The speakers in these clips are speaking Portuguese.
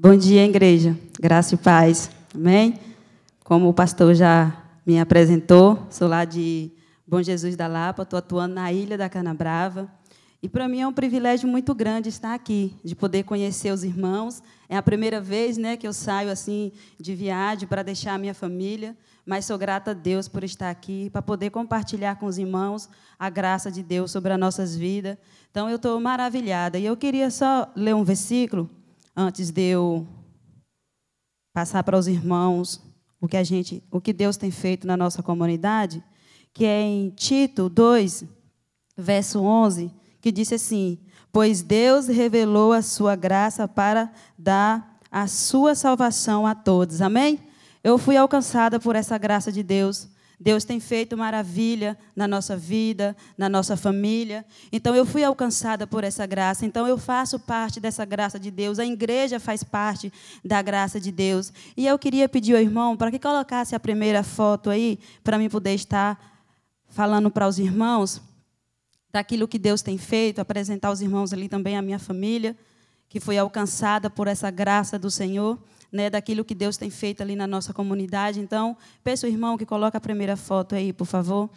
Bom dia, igreja. Graça e paz. Amém? Como o pastor já me apresentou, sou lá de Bom Jesus da Lapa, estou atuando na Ilha da Canabrava. E para mim é um privilégio muito grande estar aqui, de poder conhecer os irmãos. É a primeira vez né, que eu saio assim de viagem para deixar a minha família, mas sou grata a Deus por estar aqui, para poder compartilhar com os irmãos a graça de Deus sobre as nossas vidas. Então eu estou maravilhada. E eu queria só ler um versículo antes de eu passar para os irmãos o que a gente, o que Deus tem feito na nossa comunidade, que é em Tito 2, verso 11, que disse assim: "Pois Deus revelou a sua graça para dar a sua salvação a todos". Amém? Eu fui alcançada por essa graça de Deus Deus tem feito maravilha na nossa vida, na nossa família. Então eu fui alcançada por essa graça. Então eu faço parte dessa graça de Deus. A igreja faz parte da graça de Deus. E eu queria pedir ao irmão para que colocasse a primeira foto aí, para mim poder estar falando para os irmãos daquilo que Deus tem feito, apresentar aos irmãos ali também a minha família, que foi alcançada por essa graça do Senhor né, daquilo que Deus tem feito ali na nossa comunidade. Então, peço ao irmão que coloque a primeira foto aí, por favor.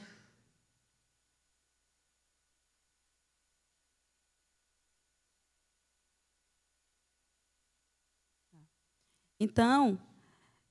Então,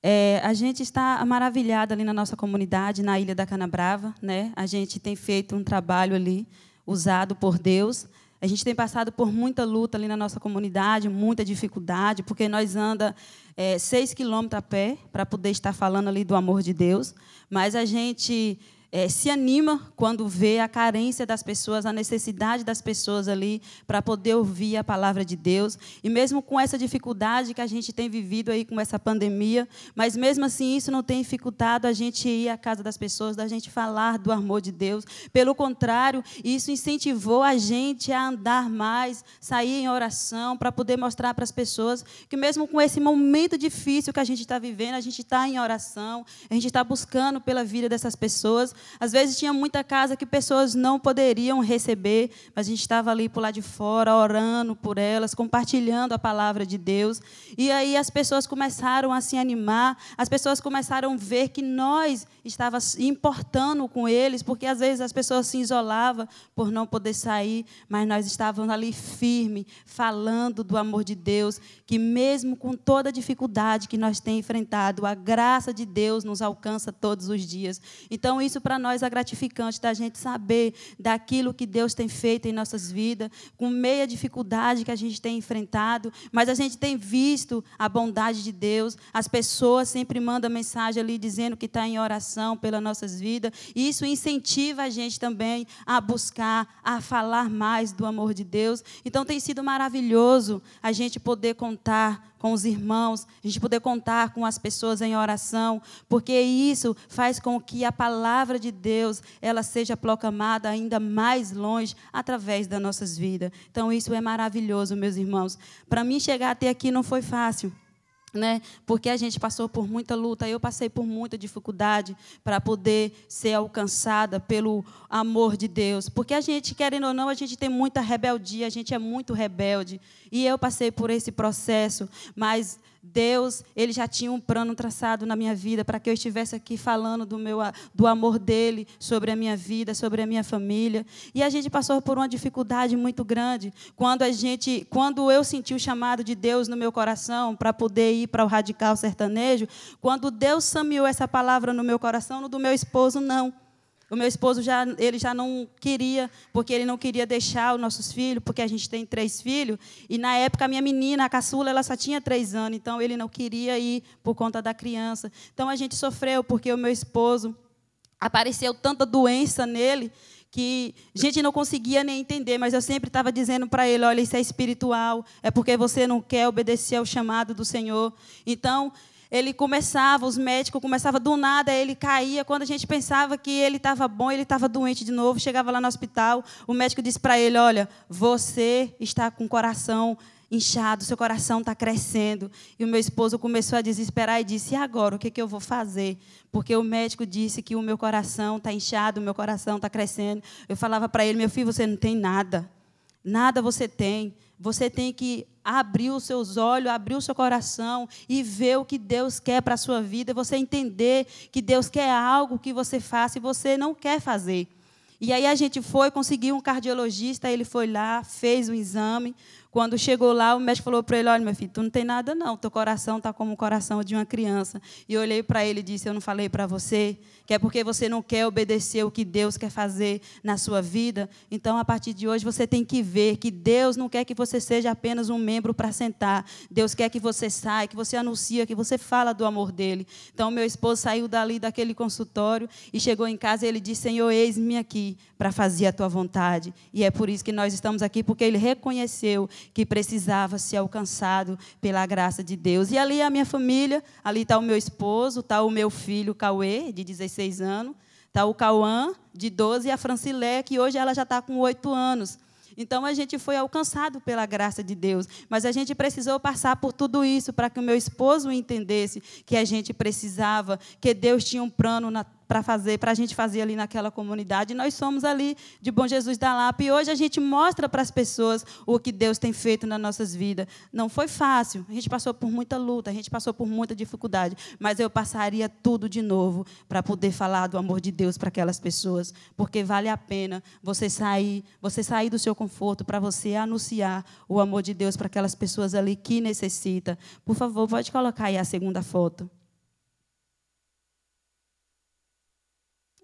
é, a gente está maravilhado ali na nossa comunidade, na Ilha da Canabrava. Né? A gente tem feito um trabalho ali, usado por Deus. A gente tem passado por muita luta ali na nossa comunidade, muita dificuldade, porque nós anda é, seis quilômetros a pé para poder estar falando ali do amor de Deus, mas a gente é, se anima quando vê a carência das pessoas, a necessidade das pessoas ali para poder ouvir a palavra de Deus. E mesmo com essa dificuldade que a gente tem vivido aí com essa pandemia, mas mesmo assim isso não tem dificultado a gente ir à casa das pessoas, da gente falar do amor de Deus. Pelo contrário, isso incentivou a gente a andar mais, sair em oração, para poder mostrar para as pessoas que mesmo com esse momento difícil que a gente está vivendo, a gente está em oração, a gente está buscando pela vida dessas pessoas, às vezes tinha muita casa que pessoas não poderiam receber, mas a gente estava ali por lá de fora, orando por elas, compartilhando a palavra de Deus. E aí as pessoas começaram a se animar, as pessoas começaram a ver que nós estávamos importando com eles, porque às vezes as pessoas se isolavam por não poder sair, mas nós estávamos ali firme, falando do amor de Deus, que mesmo com toda a dificuldade que nós temos enfrentado, a graça de Deus nos alcança todos os dias. Então, isso para nós é gratificante da gente saber daquilo que Deus tem feito em nossas vidas, com meia dificuldade que a gente tem enfrentado, mas a gente tem visto a bondade de Deus. As pessoas sempre mandam mensagem ali dizendo que está em oração pelas nossas vidas, e isso incentiva a gente também a buscar, a falar mais do amor de Deus. Então tem sido maravilhoso a gente poder contar com os irmãos, a gente poder contar com as pessoas em oração, porque isso faz com que a palavra de Deus ela seja proclamada ainda mais longe através das nossas vidas. Então isso é maravilhoso, meus irmãos. Para mim chegar até aqui não foi fácil né? Porque a gente passou por muita luta, eu passei por muita dificuldade para poder ser alcançada pelo amor de Deus. Porque a gente, querendo ou não, a gente tem muita rebeldia, a gente é muito rebelde. E eu passei por esse processo, mas Deus, ele já tinha um plano traçado na minha vida para que eu estivesse aqui falando do meu do amor dele sobre a minha vida, sobre a minha família. E a gente passou por uma dificuldade muito grande quando a gente, quando eu senti o chamado de Deus no meu coração para poder ir para o radical sertanejo, quando Deus sameou essa palavra no meu coração, no do meu esposo não. O meu esposo já, ele já não queria, porque ele não queria deixar os nossos filhos, porque a gente tem três filhos. E na época a minha menina, a caçula, ela só tinha três anos, então ele não queria ir por conta da criança. Então a gente sofreu porque o meu esposo apareceu tanta doença nele que a gente não conseguia nem entender, mas eu sempre estava dizendo para ele: olha, isso é espiritual, é porque você não quer obedecer ao chamado do Senhor. Então, ele começava, os médicos começavam do nada, ele caía. Quando a gente pensava que ele estava bom, ele estava doente de novo. Chegava lá no hospital, o médico disse para ele: Olha, você está com o coração inchado, seu coração está crescendo. E o meu esposo começou a desesperar e disse: E agora? O que, que eu vou fazer? Porque o médico disse que o meu coração está inchado, o meu coração está crescendo. Eu falava para ele: Meu filho, você não tem nada. Nada você tem. Você tem que abrir os seus olhos, abrir o seu coração e ver o que Deus quer para a sua vida, você entender que Deus quer algo que você faça e você não quer fazer. E aí a gente foi, conseguiu um cardiologista, ele foi lá, fez um exame, quando chegou lá, o médico falou para ele: Olha, meu filho, tu não tem nada, não. Teu coração está como o coração de uma criança. E eu olhei para ele e disse: Eu não falei para você que é porque você não quer obedecer o que Deus quer fazer na sua vida. Então, a partir de hoje, você tem que ver que Deus não quer que você seja apenas um membro para sentar. Deus quer que você saia, que você anuncia, que você fala do amor dele. Então, meu esposo saiu dali daquele consultório e chegou em casa e ele disse: Senhor, eis-me aqui para fazer a tua vontade. E é por isso que nós estamos aqui, porque ele reconheceu que precisava ser alcançado pela graça de Deus. E ali a minha família, ali está o meu esposo, está o meu filho Cauê, de 16 anos, está o Cauã, de 12, e a Francilé, que hoje ela já está com 8 anos. Então a gente foi alcançado pela graça de Deus, mas a gente precisou passar por tudo isso para que o meu esposo entendesse que a gente precisava, que Deus tinha um plano na, para fazer, para a gente fazer ali naquela comunidade. E nós somos ali de Bom Jesus da Lapa. E hoje a gente mostra para as pessoas o que Deus tem feito nas nossas vidas. Não foi fácil, a gente passou por muita luta, a gente passou por muita dificuldade, mas eu passaria tudo de novo para poder falar do amor de Deus para aquelas pessoas, porque vale a pena você sair, você sair do seu conforto para você anunciar o amor de Deus para aquelas pessoas ali que necessita. Por favor, pode colocar aí a segunda foto.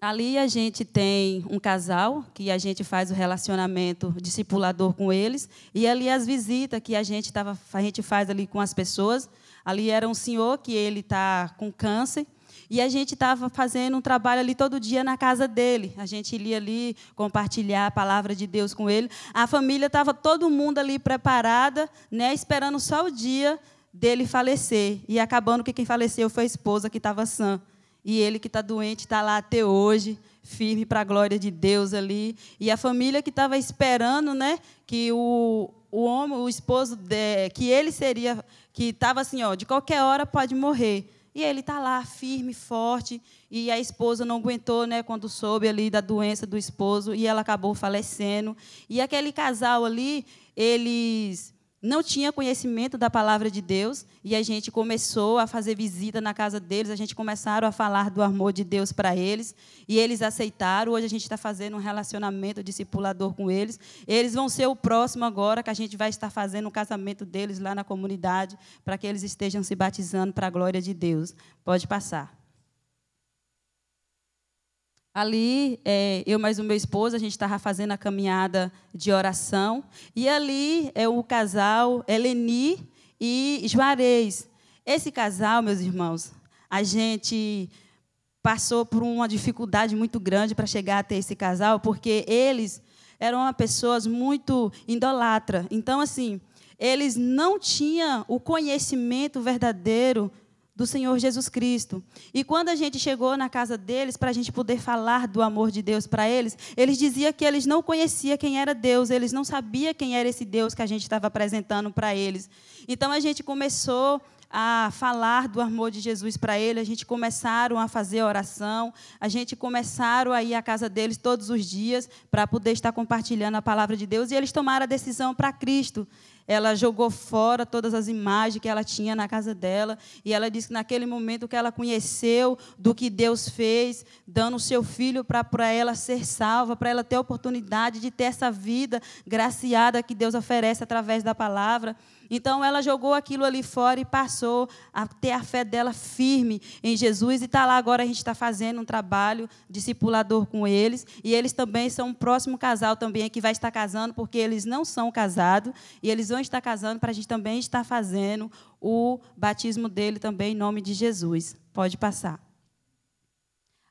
Ali a gente tem um casal que a gente faz o relacionamento discipulador com eles e ali as visitas que a gente tava, a gente faz ali com as pessoas. Ali era um senhor que ele está com câncer e a gente estava fazendo um trabalho ali todo dia na casa dele. A gente ia ali compartilhar a palavra de Deus com ele. A família estava todo mundo ali preparada, né, esperando só o dia dele falecer. E acabando que quem faleceu foi a esposa que estava sã. E ele que está doente está lá até hoje, firme para a glória de Deus ali. E a família que estava esperando, né, que o, o homem, o esposo, de, que ele seria, que estava assim, ó, de qualquer hora pode morrer. E ele está lá, firme, forte. E a esposa não aguentou, né, quando soube ali da doença do esposo, e ela acabou falecendo. E aquele casal ali, eles não tinha conhecimento da palavra de Deus e a gente começou a fazer visita na casa deles, a gente começaram a falar do amor de Deus para eles e eles aceitaram. Hoje a gente está fazendo um relacionamento discipulador com eles. Eles vão ser o próximo agora que a gente vai estar fazendo o casamento deles lá na comunidade para que eles estejam se batizando para a glória de Deus. Pode passar. Ali, é, eu mais o meu esposo, a gente estava fazendo a caminhada de oração. E ali é o casal Eleni e Juarez. Esse casal, meus irmãos, a gente passou por uma dificuldade muito grande para chegar até esse casal, porque eles eram pessoas muito idolatra. Então, assim, eles não tinham o conhecimento verdadeiro do Senhor Jesus Cristo. E quando a gente chegou na casa deles para a gente poder falar do amor de Deus para eles, eles diziam que eles não conheciam quem era Deus, eles não sabiam quem era esse Deus que a gente estava apresentando para eles. Então a gente começou a falar do amor de Jesus para eles, a gente começaram a fazer oração, a gente começaram a ir à casa deles todos os dias para poder estar compartilhando a palavra de Deus e eles tomaram a decisão para Cristo ela jogou fora todas as imagens que ela tinha na casa dela. E ela disse que naquele momento que ela conheceu do que Deus fez, dando o seu filho para ela ser salva, para ela ter a oportunidade de ter essa vida graciada que Deus oferece através da palavra. Então ela jogou aquilo ali fora e passou a ter a fé dela firme em Jesus. E está lá agora a gente está fazendo um trabalho discipulador com eles. E eles também são um próximo casal também que vai estar casando, porque eles não são casados. E eles vão estar casando para a gente também estar fazendo o batismo dele também em nome de Jesus. Pode passar.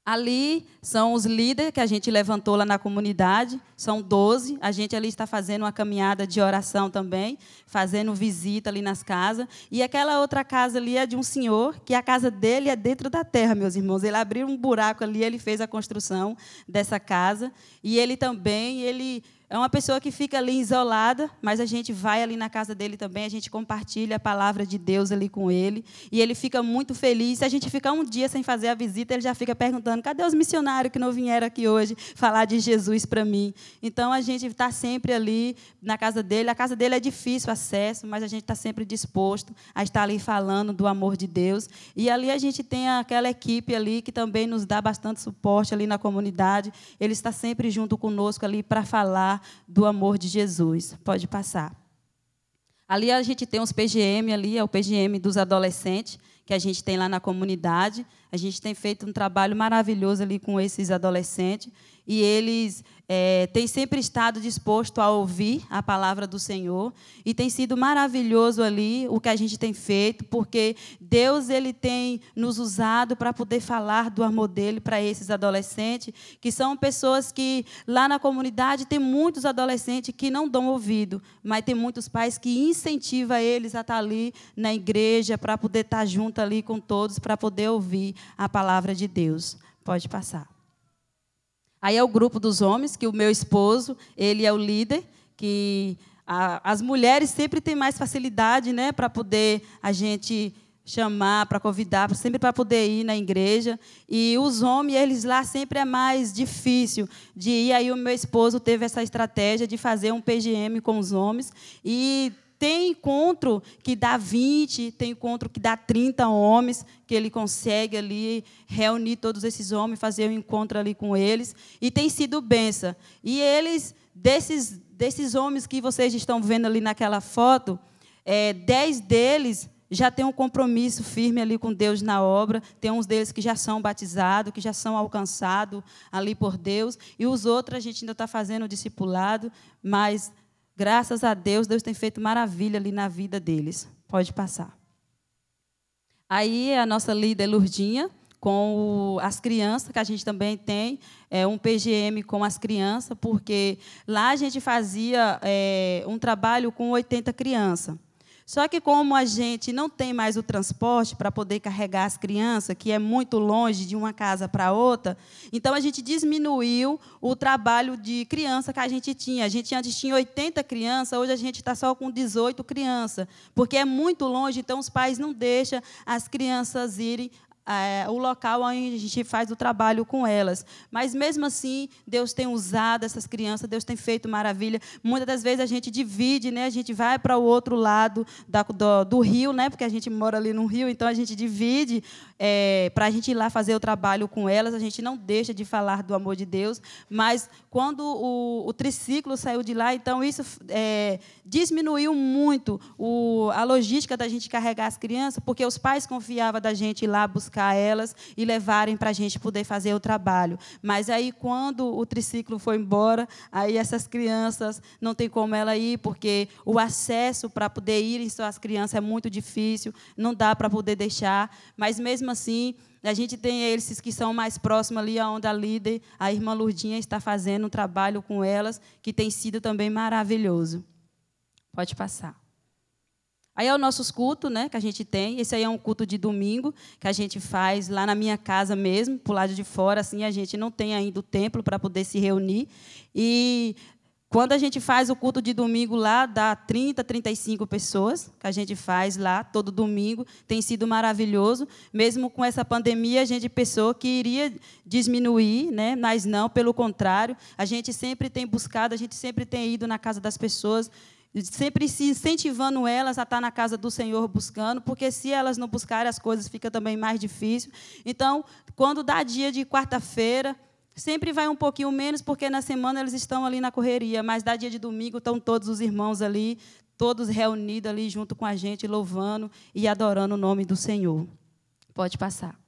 Ali são os líderes que a gente levantou lá na comunidade, são 12. A gente ali está fazendo uma caminhada de oração também, fazendo visita ali nas casas. E aquela outra casa ali é de um senhor, que a casa dele é dentro da terra, meus irmãos. Ele abriu um buraco ali, ele fez a construção dessa casa. E ele também, ele é uma pessoa que fica ali isolada, mas a gente vai ali na casa dele também, a gente compartilha a palavra de Deus ali com ele, e ele fica muito feliz. Se a gente ficar um dia sem fazer a visita, ele já fica perguntando: cadê os missionários que não vieram aqui hoje falar de Jesus para mim? Então a gente está sempre ali na casa dele. A casa dele é difícil acesso, mas a gente está sempre disposto a estar ali falando do amor de Deus. E ali a gente tem aquela equipe ali que também nos dá bastante suporte ali na comunidade. Ele está sempre junto conosco ali para falar do amor de Jesus. Pode passar. Ali a gente tem os PGM ali, é o PGM dos adolescentes, que a gente tem lá na comunidade. A gente tem feito um trabalho maravilhoso ali com esses adolescentes e eles é, têm sempre estado dispostos a ouvir a palavra do Senhor e tem sido maravilhoso ali o que a gente tem feito, porque Deus ele tem nos usado para poder falar do amor dele para esses adolescentes, que são pessoas que lá na comunidade tem muitos adolescentes que não dão ouvido, mas tem muitos pais que incentivam eles a estar ali na igreja para poder estar junto ali com todos, para poder ouvir a palavra de Deus. Pode passar. Aí é o grupo dos homens, que o meu esposo, ele é o líder, que a, as mulheres sempre têm mais facilidade né, para poder a gente chamar, para convidar, sempre para poder ir na igreja. E os homens, eles lá sempre é mais difícil de ir. Aí o meu esposo teve essa estratégia de fazer um PGM com os homens. E tem encontro que dá 20, tem encontro que dá 30 homens, que ele consegue ali reunir todos esses homens, fazer um encontro ali com eles. E tem sido benção. E eles, desses, desses homens que vocês estão vendo ali naquela foto, é, dez deles já têm um compromisso firme ali com Deus na obra. Tem uns deles que já são batizados, que já são alcançados ali por Deus. E os outros a gente ainda está fazendo o discipulado, mas Graças a Deus, Deus tem feito maravilha ali na vida deles. Pode passar. Aí a nossa líder Lurdinha, com o, as crianças, que a gente também tem é, um PGM com as crianças, porque lá a gente fazia é, um trabalho com 80 crianças. Só que como a gente não tem mais o transporte para poder carregar as crianças, que é muito longe de uma casa para outra, então a gente diminuiu o trabalho de criança que a gente tinha. A gente antes tinha 80 crianças, hoje a gente está só com 18 crianças, porque é muito longe, então os pais não deixam as crianças irem é, o local onde a gente faz o trabalho com elas. Mas, mesmo assim, Deus tem usado essas crianças, Deus tem feito maravilha. Muitas das vezes a gente divide, né? a gente vai para o outro lado da, do, do, rio, né? porque a gente mora ali no rio, então a gente divide é, para a gente ir lá fazer o trabalho com elas. A gente não deixa de falar do amor de Deus, mas quando o, o triciclo saiu de lá, então isso é, diminuiu muito o, a logística da gente carregar as crianças, porque os pais confiavam da gente ir lá buscar elas e levarem para a gente poder fazer o trabalho. Mas aí, quando o triciclo foi embora, aí essas crianças não tem como ela ir, porque o acesso para poder ir em suas crianças é muito difícil, não dá para poder deixar. Mas mesmo assim, a gente tem esses que são mais próximos ali, onde a líder, a irmã Lurdinha, está fazendo um trabalho com elas, que tem sido também maravilhoso. Pode passar. Aí é o nosso culto, né, que a gente tem. Esse aí é um culto de domingo que a gente faz lá na minha casa mesmo, por lado de fora, assim, a gente não tem ainda o templo para poder se reunir. E quando a gente faz o culto de domingo lá, dá 30, 35 pessoas que a gente faz lá todo domingo. Tem sido maravilhoso. Mesmo com essa pandemia, a gente pensou que iria diminuir, né? mas não, pelo contrário. A gente sempre tem buscado, a gente sempre tem ido na casa das pessoas, sempre se incentivando elas a estar na casa do Senhor buscando, porque se elas não buscarem, as coisas ficam também mais difíceis. Então, quando dá dia de quarta-feira, sempre vai um pouquinho menos, porque na semana eles estão ali na correria, mas dá dia de domingo, estão todos os irmãos ali, todos reunidos ali junto com a gente, louvando e adorando o nome do Senhor. Pode passar.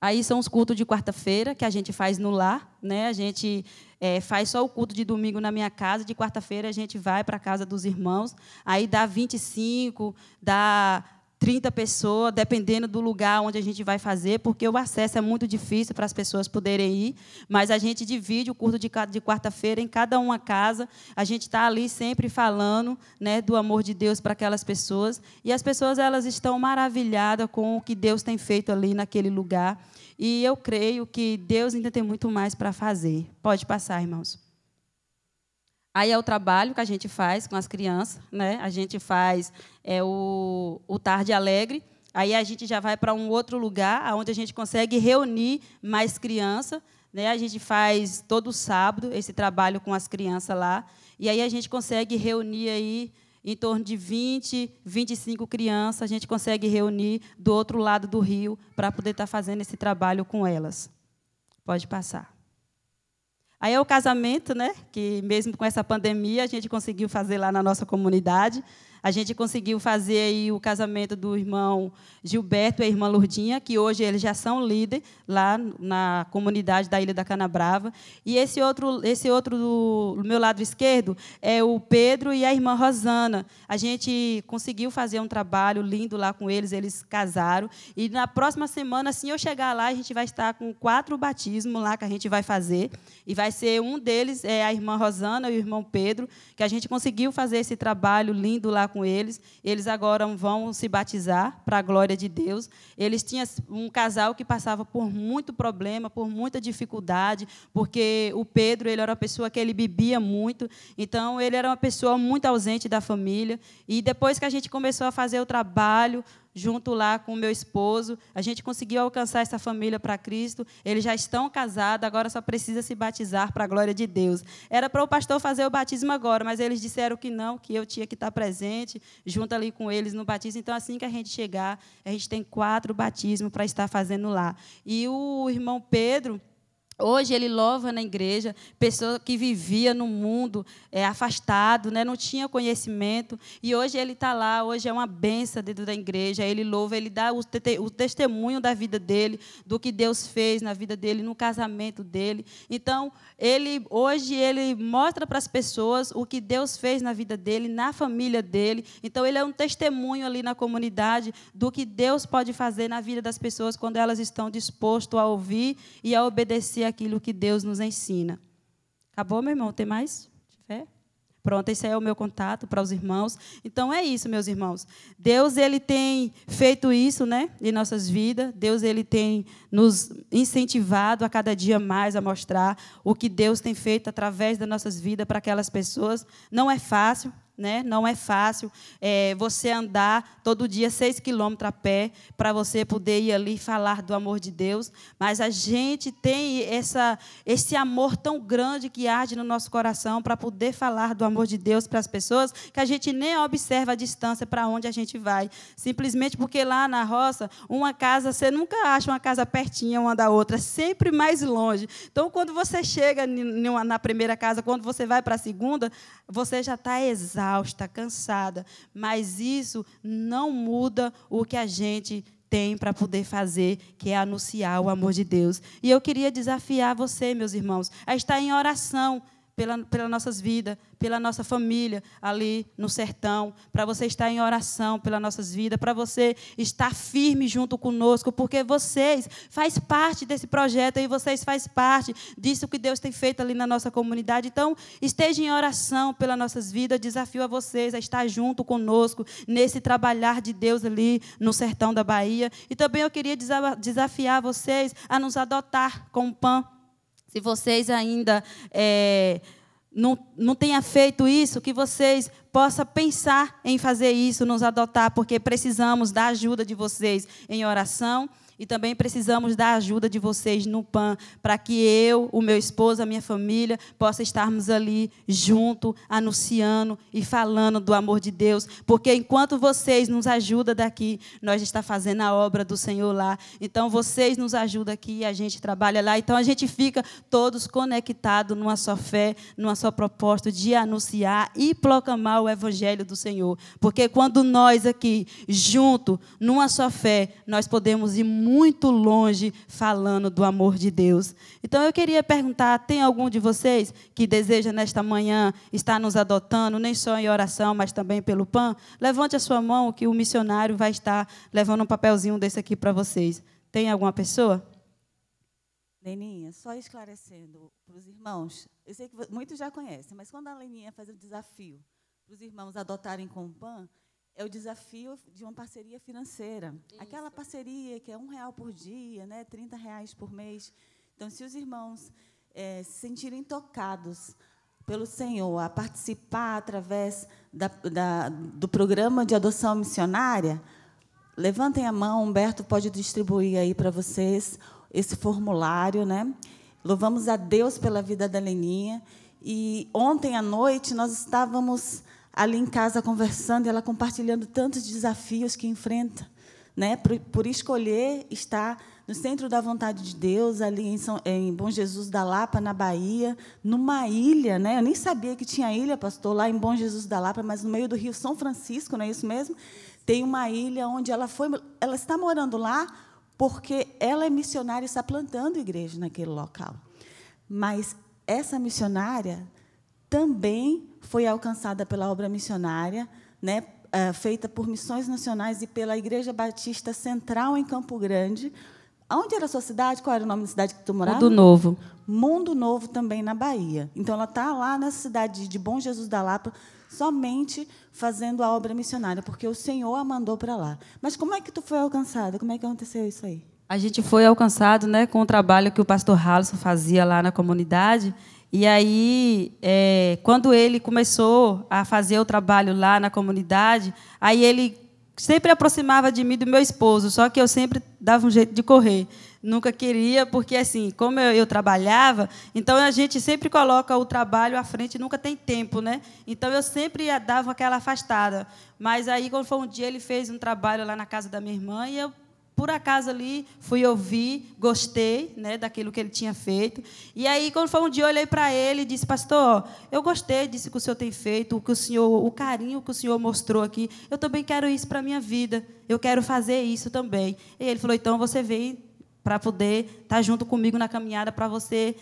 Aí são os cultos de quarta-feira que a gente faz no lar, né? A gente é, faz só o culto de domingo na minha casa, de quarta-feira a gente vai para a casa dos irmãos. Aí dá 25, dá 30 pessoas, dependendo do lugar onde a gente vai fazer, porque o acesso é muito difícil para as pessoas poderem ir. Mas a gente divide o de, de quarta-feira em cada uma casa. A gente está ali sempre falando né, do amor de Deus para aquelas pessoas. E as pessoas elas estão maravilhadas com o que Deus tem feito ali naquele lugar. E eu creio que Deus ainda tem muito mais para fazer. Pode passar, irmãos. Aí é o trabalho que a gente faz com as crianças, né? A gente faz é, o, o Tarde Alegre. Aí a gente já vai para um outro lugar, onde a gente consegue reunir mais crianças. Né? A gente faz todo sábado esse trabalho com as crianças lá. E aí a gente consegue reunir aí em torno de 20, 25 crianças, a gente consegue reunir do outro lado do rio para poder estar tá fazendo esse trabalho com elas. Pode passar. Aí é o casamento, né? Que mesmo com essa pandemia a gente conseguiu fazer lá na nossa comunidade. A gente conseguiu fazer aí o casamento do irmão Gilberto e a irmã Lourdinha, que hoje eles já são líder lá na comunidade da Ilha da Canabrava. E esse outro, esse outro do meu lado esquerdo é o Pedro e a irmã Rosana. A gente conseguiu fazer um trabalho lindo lá com eles, eles casaram. E na próxima semana, assim eu chegar lá, a gente vai estar com quatro batismos lá que a gente vai fazer. E vai ser um deles é a irmã Rosana e o irmão Pedro, que a gente conseguiu fazer esse trabalho lindo lá com eles. Eles agora vão se batizar para a glória de Deus. Eles tinham um casal que passava por muito problema, por muita dificuldade, porque o Pedro ele era uma pessoa que ele bebia muito, então ele era uma pessoa muito ausente da família. E depois que a gente começou a fazer o trabalho, junto lá com o meu esposo. A gente conseguiu alcançar essa família para Cristo. Eles já estão casados, agora só precisa se batizar para a glória de Deus. Era para o pastor fazer o batismo agora, mas eles disseram que não, que eu tinha que estar presente, junto ali com eles no batismo. Então, assim que a gente chegar, a gente tem quatro batismos para estar fazendo lá. E o irmão Pedro Hoje ele louva na igreja, pessoa que vivia no mundo é, afastado, né, não tinha conhecimento, e hoje ele está lá, hoje é uma benção dentro da igreja, ele louva, ele dá o, o, testemunho da vida dele, do que Deus fez na vida dele, no casamento dele. Então, ele hoje ele mostra para as pessoas o que Deus fez na vida dele, na família dele. Então, ele é um testemunho ali na comunidade do que Deus pode fazer na vida das pessoas quando elas estão dispostas a ouvir e a obedecer aquilo que Deus nos ensina. Acabou, meu irmão? Tem mais? Tiver? Pronto, esse é o meu contato para os irmãos. Então é isso, meus irmãos. Deus ele tem feito isso, né, em nossas vidas. Deus ele tem nos incentivado a cada dia mais a mostrar o que Deus tem feito através das nossas vidas para aquelas pessoas. Não é fácil, né? Não é fácil é, você andar todo dia seis quilômetros a pé para você poder ir ali falar do amor de Deus. Mas a gente tem essa, esse amor tão grande que arde no nosso coração para poder falar do amor de Deus para as pessoas que a gente nem observa a distância para onde a gente vai. Simplesmente porque lá na roça, uma casa, você nunca acha uma casa pertinha uma da outra, é sempre mais longe. Então, quando você chega na primeira casa, quando você vai para a segunda, você já está exausta, cansada, mas isso não muda o que a gente tem para poder fazer, que é anunciar o amor de Deus. E eu queria desafiar você, meus irmãos, a estar em oração pela, pelas nossas vidas, pela nossa família ali no sertão, para você estar em oração pelas nossas vidas, para você estar firme junto conosco, porque vocês faz parte desse projeto e vocês faz parte disso que Deus tem feito ali na nossa comunidade. Então, esteja em oração pelas nossas vidas. Desafio a vocês a estar junto conosco nesse trabalhar de Deus ali no sertão da Bahia. E também eu queria desafiar vocês a nos adotar com o pão se vocês ainda é, não, não tenham feito isso, que vocês possam pensar em fazer isso, nos adotar, porque precisamos da ajuda de vocês em oração e também precisamos da ajuda de vocês no PAN, para que eu, o meu esposo, a minha família, possa estarmos ali junto, anunciando e falando do amor de Deus. Porque enquanto vocês nos ajudam daqui, nós está fazendo a obra do Senhor lá. Então vocês nos ajudam aqui e a gente trabalha lá. Então a gente fica todos conectados numa só fé, numa só proposta de anunciar e proclamar o evangelho do Senhor. Porque quando nós aqui, junto, numa só fé, nós podemos ir muito longe falando do amor de Deus. Então eu queria perguntar: tem algum de vocês que deseja nesta manhã estar nos adotando, nem só em oração, mas também pelo pão? Levante a sua mão, que o missionário vai estar levando um papelzinho desse aqui para vocês. Tem alguma pessoa? Leninha, só esclarecendo para os irmãos, eu sei que muitos já conhecem, mas quando a Leninha faz o desafio para os irmãos adotarem com o PAN, é o desafio de uma parceria financeira. Isso. Aquela parceria que é um real por dia, né, 30 reais por mês. Então, se os irmãos é, se sentirem tocados pelo Senhor a participar através da, da, do programa de adoção missionária, levantem a mão, Humberto pode distribuir aí para vocês esse formulário, né? Louvamos a Deus pela vida da Leninha. E ontem à noite nós estávamos ali em casa conversando e ela compartilhando tantos desafios que enfrenta, né? Por, por escolher estar no centro da vontade de Deus, ali em, São, em, Bom Jesus da Lapa, na Bahia, numa ilha, né? Eu nem sabia que tinha ilha, pastor, lá em Bom Jesus da Lapa, mas no meio do Rio São Francisco, não é isso mesmo? Tem uma ilha onde ela foi, ela está morando lá porque ela é missionária e está plantando igreja naquele local. Mas essa missionária também foi alcançada pela obra missionária, né? Eh, feita por missões nacionais e pela Igreja Batista Central em Campo Grande, Onde era a sua cidade? Qual era o nome da cidade que tu morava? Mundo Novo. Mundo Novo também na Bahia. Então ela está lá nessa cidade de Bom Jesus da Lapa, somente fazendo a obra missionária, porque o Senhor a mandou para lá. Mas como é que tu foi alcançada? Como é que aconteceu isso aí? A gente foi alcançado, né, com o trabalho que o pastor Halson fazia lá na comunidade. E aí, é, quando ele começou a fazer o trabalho lá na comunidade, aí ele sempre aproximava de mim do meu esposo, só que eu sempre dava um jeito de correr. Nunca queria, porque assim, como eu, eu, trabalhava, então a gente sempre coloca o trabalho à frente, nunca tem tempo, né? Então eu sempre dava aquela afastada. Mas aí, quando foi um dia, ele fez um trabalho lá na casa da minha irmã e eu por acaso ali fui ouvir, gostei né, daquilo que ele tinha feito. E aí, quando foi um dia, eu olhei para ele e disse, pastor, eu gostei disso que o senhor tem feito, o que o senhor, o carinho que o senhor mostrou aqui. Eu também quero isso para a minha vida. Eu quero fazer isso também. E ele falou, então você vem para poder estar tá junto comigo na caminhada, para você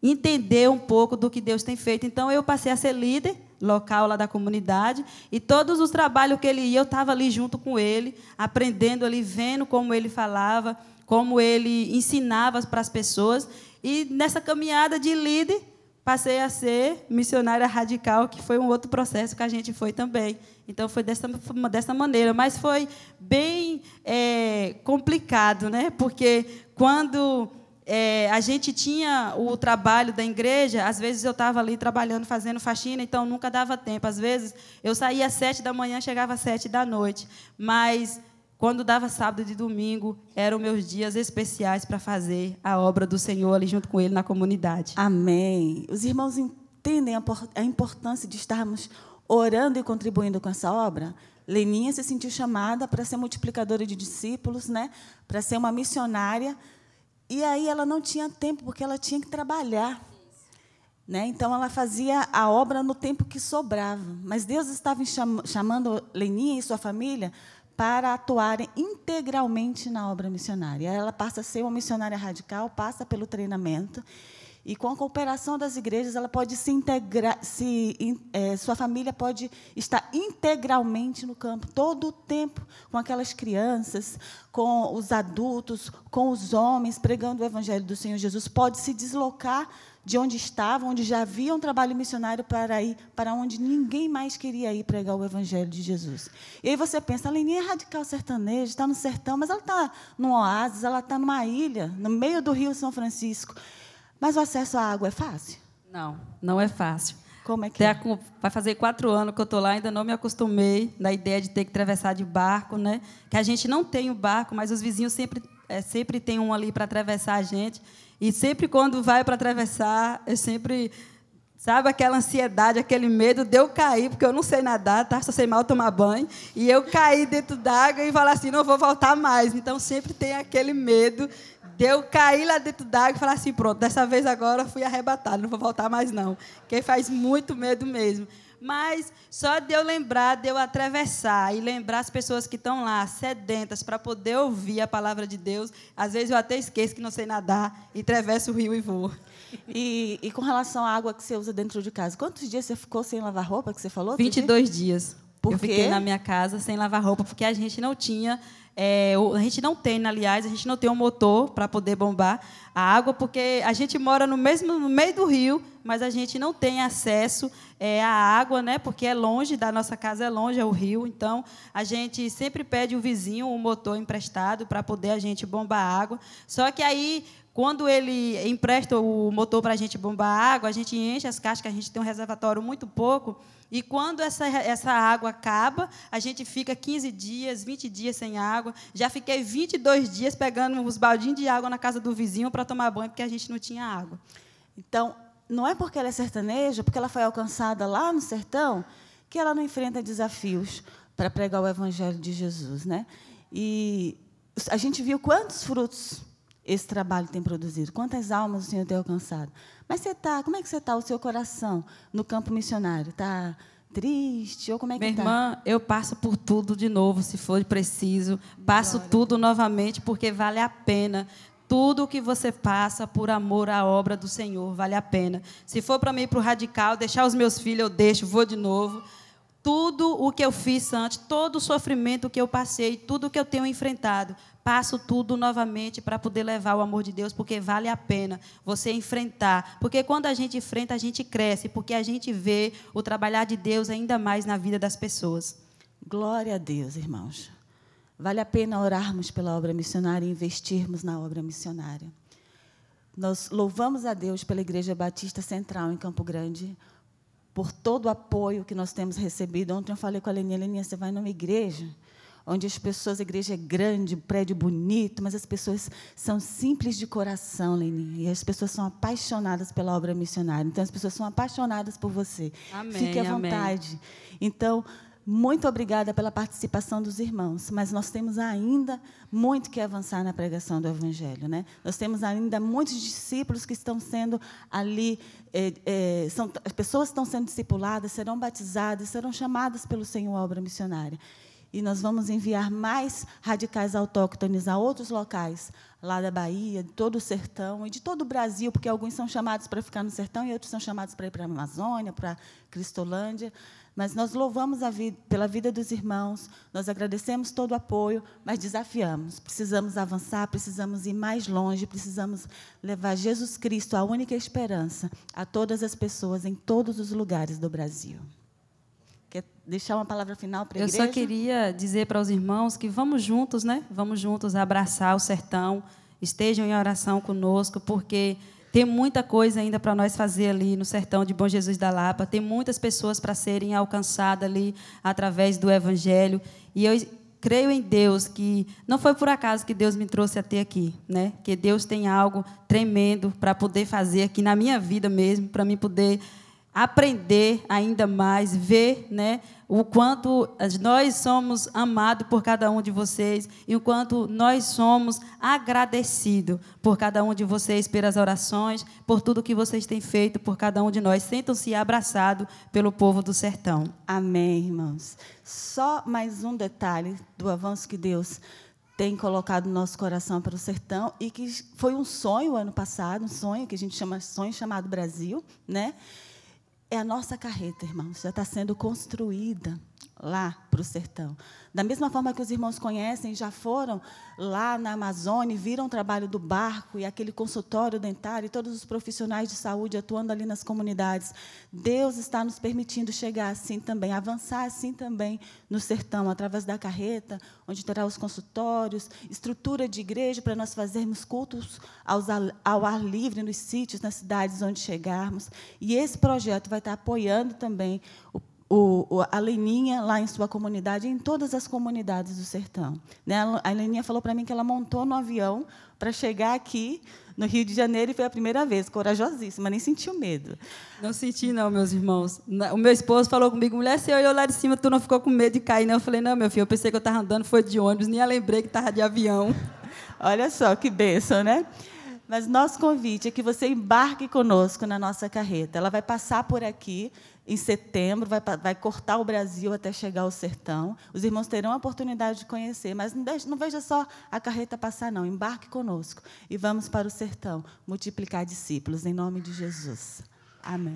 entender um pouco do que Deus tem feito. Então, eu passei a ser líder local lá da comunidade, e todos os trabalhos que ele ia, eu estava ali junto com ele, aprendendo ali, vendo como ele falava, como ele ensinava para as pessoas, e nessa caminhada de líder, passei a ser missionária radical, que foi um outro processo que a gente foi também. Então foi dessa, dessa maneira, mas foi bem é, complicado, né? Porque quando é, a gente tinha o trabalho da igreja, às vezes eu estava ali trabalhando, fazendo faxina, então nunca dava tempo. Às vezes eu saía às sete da manhã, chegava às sete da noite. Mas quando dava sábado e domingo, eram meus dias especiais para fazer a obra do Senhor ali junto com Ele na comunidade. Amém. Os irmãos entendem a importância de estarmos orando e contribuindo com essa obra? Leninha se sentiu chamada para ser multiplicadora de discípulos, né? para ser uma missionária e aí ela não tinha tempo, porque ela tinha que trabalhar. Né? Então, ela fazia a obra no tempo que sobrava. Mas Deus estava chamando Leninha e sua família para atuarem integralmente na obra missionária. Ela passa a ser uma missionária radical, passa pelo treinamento. E com a cooperação das igrejas, ela pode se integrar, se, é, sua família pode estar integralmente no campo, todo o tempo, com aquelas crianças, com os adultos, com os homens, pregando o Evangelho do Senhor Jesus. Pode se deslocar de onde estava, onde já havia um trabalho missionário, para ir para onde ninguém mais queria ir pregar o Evangelho de Jesus. E aí você pensa, a Leninha é radical sertaneja, está no sertão, mas ela está num oásis, ela está numa ilha, no meio do Rio São Francisco. Mas o acesso à água é fácil? Não, não é fácil. Como é que é? Vai fazer quatro anos que eu estou lá, ainda não me acostumei na ideia de ter que atravessar de barco, né? Que a gente não tem o barco, mas os vizinhos sempre, é, sempre tem um ali para atravessar a gente. E sempre quando vai para atravessar, eu sempre Sabe aquela ansiedade, aquele medo de eu cair, porque eu não sei nadar, tá? só sei mal tomar banho, e eu cair dentro d'água e falar assim, não vou voltar mais. Então sempre tem aquele medo de eu cair lá dentro d'água e falar assim, pronto, dessa vez agora fui arrebatado, não vou voltar mais não. Que faz muito medo mesmo. Mas só de eu lembrar, de eu atravessar e lembrar as pessoas que estão lá, sedentas, para poder ouvir a palavra de Deus, às vezes eu até esqueço que não sei nadar e atravesso o rio e vou. E, e, com relação à água que você usa dentro de casa, quantos dias você ficou sem lavar roupa, que você falou? 22 dias. Por eu fiquei na minha casa sem lavar roupa, porque a gente não tinha É, a gente não tem, aliás, a gente não tem um motor para poder bombar a água, porque a gente mora no mesmo no meio do rio, mas a gente não tem acesso é, à água, né? Porque é longe da nossa casa, é longe é o rio. Então a gente sempre pede o vizinho um motor emprestado para poder a gente bombar a água. Só que aí quando ele empresta o motor para a gente bombar água, a gente enche as caixas, a gente tem um reservatório muito pouco, e quando essa, essa água acaba, a gente fica 15 dias, 20 dias sem água. Já fiquei 22 dias pegando os baldinhos de água na casa do vizinho para tomar banho, porque a gente não tinha água. Então, não é porque ela é sertaneja, porque ela foi alcançada lá no sertão, que ela não enfrenta desafios para pregar o evangelho de Jesus, né? E a gente viu quantos frutos esse trabalho tem produzido? Quantas almas o Senhor tem alcançado? Mas você está, como é que você está, o seu coração no campo missionário? Está triste? Ou como é que Minha tá? irmã, eu passo por tudo de novo, se for preciso. Passo Glória. tudo novamente, porque vale a pena. Tudo que você passa por amor à obra do Senhor vale a pena. Se for para mim ir para o radical, deixar os meus filhos, eu deixo, vou de novo tudo o que eu fiz antes, todo o sofrimento que eu passei, tudo o que eu tenho enfrentado, passo tudo novamente para poder levar o amor de Deus, porque vale a pena você enfrentar. Porque quando a gente enfrenta, a gente cresce, porque a gente vê o trabalhar de Deus ainda mais na vida das pessoas. Glória a Deus, irmãos. Vale a pena orarmos pela obra missionária e investirmos na obra missionária. Nós louvamos a Deus pela Igreja Batista Central em Campo Grande, por todo o apoio que nós temos recebido. Ontem eu falei com a Leninha, Leninha, você vai numa igreja onde as pessoas, a igreja é grande, prédio bonito, mas as pessoas são simples de coração, Leninha, e as pessoas são apaixonadas pela obra missionária. Então, as pessoas são apaixonadas por você. Amém, Fique à vontade. Amém. Então, muito obrigada pela participação dos irmãos, mas nós temos ainda muito que avançar na pregação do Evangelho. Né? Nós temos ainda muitos discípulos que estão sendo ali, é, é, são, as pessoas estão sendo discipuladas, serão batizadas, serão chamadas pelo Senhor à obra missionária e nós vamos enviar mais radicais autóctones a outros locais, lá da Bahia, de todo o sertão e de todo o Brasil, porque alguns são chamados para ficar no sertão e outros são chamados para ir para a Amazônia, para Cristolândia. Mas nós louvamos vida, pela vida dos irmãos, nós agradecemos todo o apoio, mas desafiamos. Precisamos avançar, precisamos ir mais longe, precisamos levar Jesus Cristo, a única esperança, a todas as pessoas em todos os lugares do Brasil. Quer deixar uma palavra final para a igreja? Eu só queria dizer para os irmãos que vamos juntos, né? Vamos juntos abraçar o sertão, estejam em oração conosco, porque tem muita coisa ainda para nós fazer ali no sertão de Bom Jesus da Lapa. Tem muitas pessoas para serem alcançadas ali através do Evangelho. E eu creio em Deus que não foi por acaso que Deus me trouxe até aqui, né? Que Deus tem algo tremendo para poder fazer aqui na minha vida mesmo, para mim poder aprender ainda mais, ver né, o quanto nós somos amados por cada um de vocês e o quanto nós somos agradecidos por cada um de vocês, pelas orações, por tudo que vocês têm feito por cada um de nós. Sentam-se abraçados pelo povo do sertão. Amém, irmãos. Só mais um detalhe do avanço que Deus tem colocado no nosso coração para o sertão e que foi um sonho ano passado, um sonho que a gente chama sonho chamado Brasil, né? É a nossa carreta, irmãos, já está sendo construída lá para o sertão. Da mesma forma que os irmãos conhecem, já foram lá na Amazônia, viram o trabalho do barco e aquele consultório dentário e todos os profissionais de saúde atuando ali nas comunidades. Deus está nos permitindo chegar assim também, avançar assim também no sertão, através da carreta, onde terá os consultórios, estrutura de igreja para nós fazermos cultos ao ar livre nos sítios, nas cidades onde chegarmos. E esse projeto vai estar apoiando também o o, a Leninha lá em sua comunidade, em todas as comunidades do sertão. Né? A Leninha falou para mim que ela montou no avião para chegar aqui no Rio de Janeiro e foi a primeira vez, corajosíssima, nem sentiu medo. Não senti, não, meus irmãos. O meu esposo falou comigo, mulher, você olhou lá de cima, tu não ficou com medo de cair, não? Eu falei, não, meu filho, eu pensei que eu estava andando, foi de ônibus, nem lembrei que estava de avião. Olha só que bênção, né? Mas nosso convite é que você embarque conosco na nossa carreta. Ela vai passar por aqui em setembro, vai, vai cortar o Brasil até chegar ao sertão. Os irmãos terão a oportunidade de conhecer, mas não, deixe, não veja só a carreta passar, não. Embarque conosco e vamos para o sertão multiplicar discípulos, em nome de Jesus. Amém.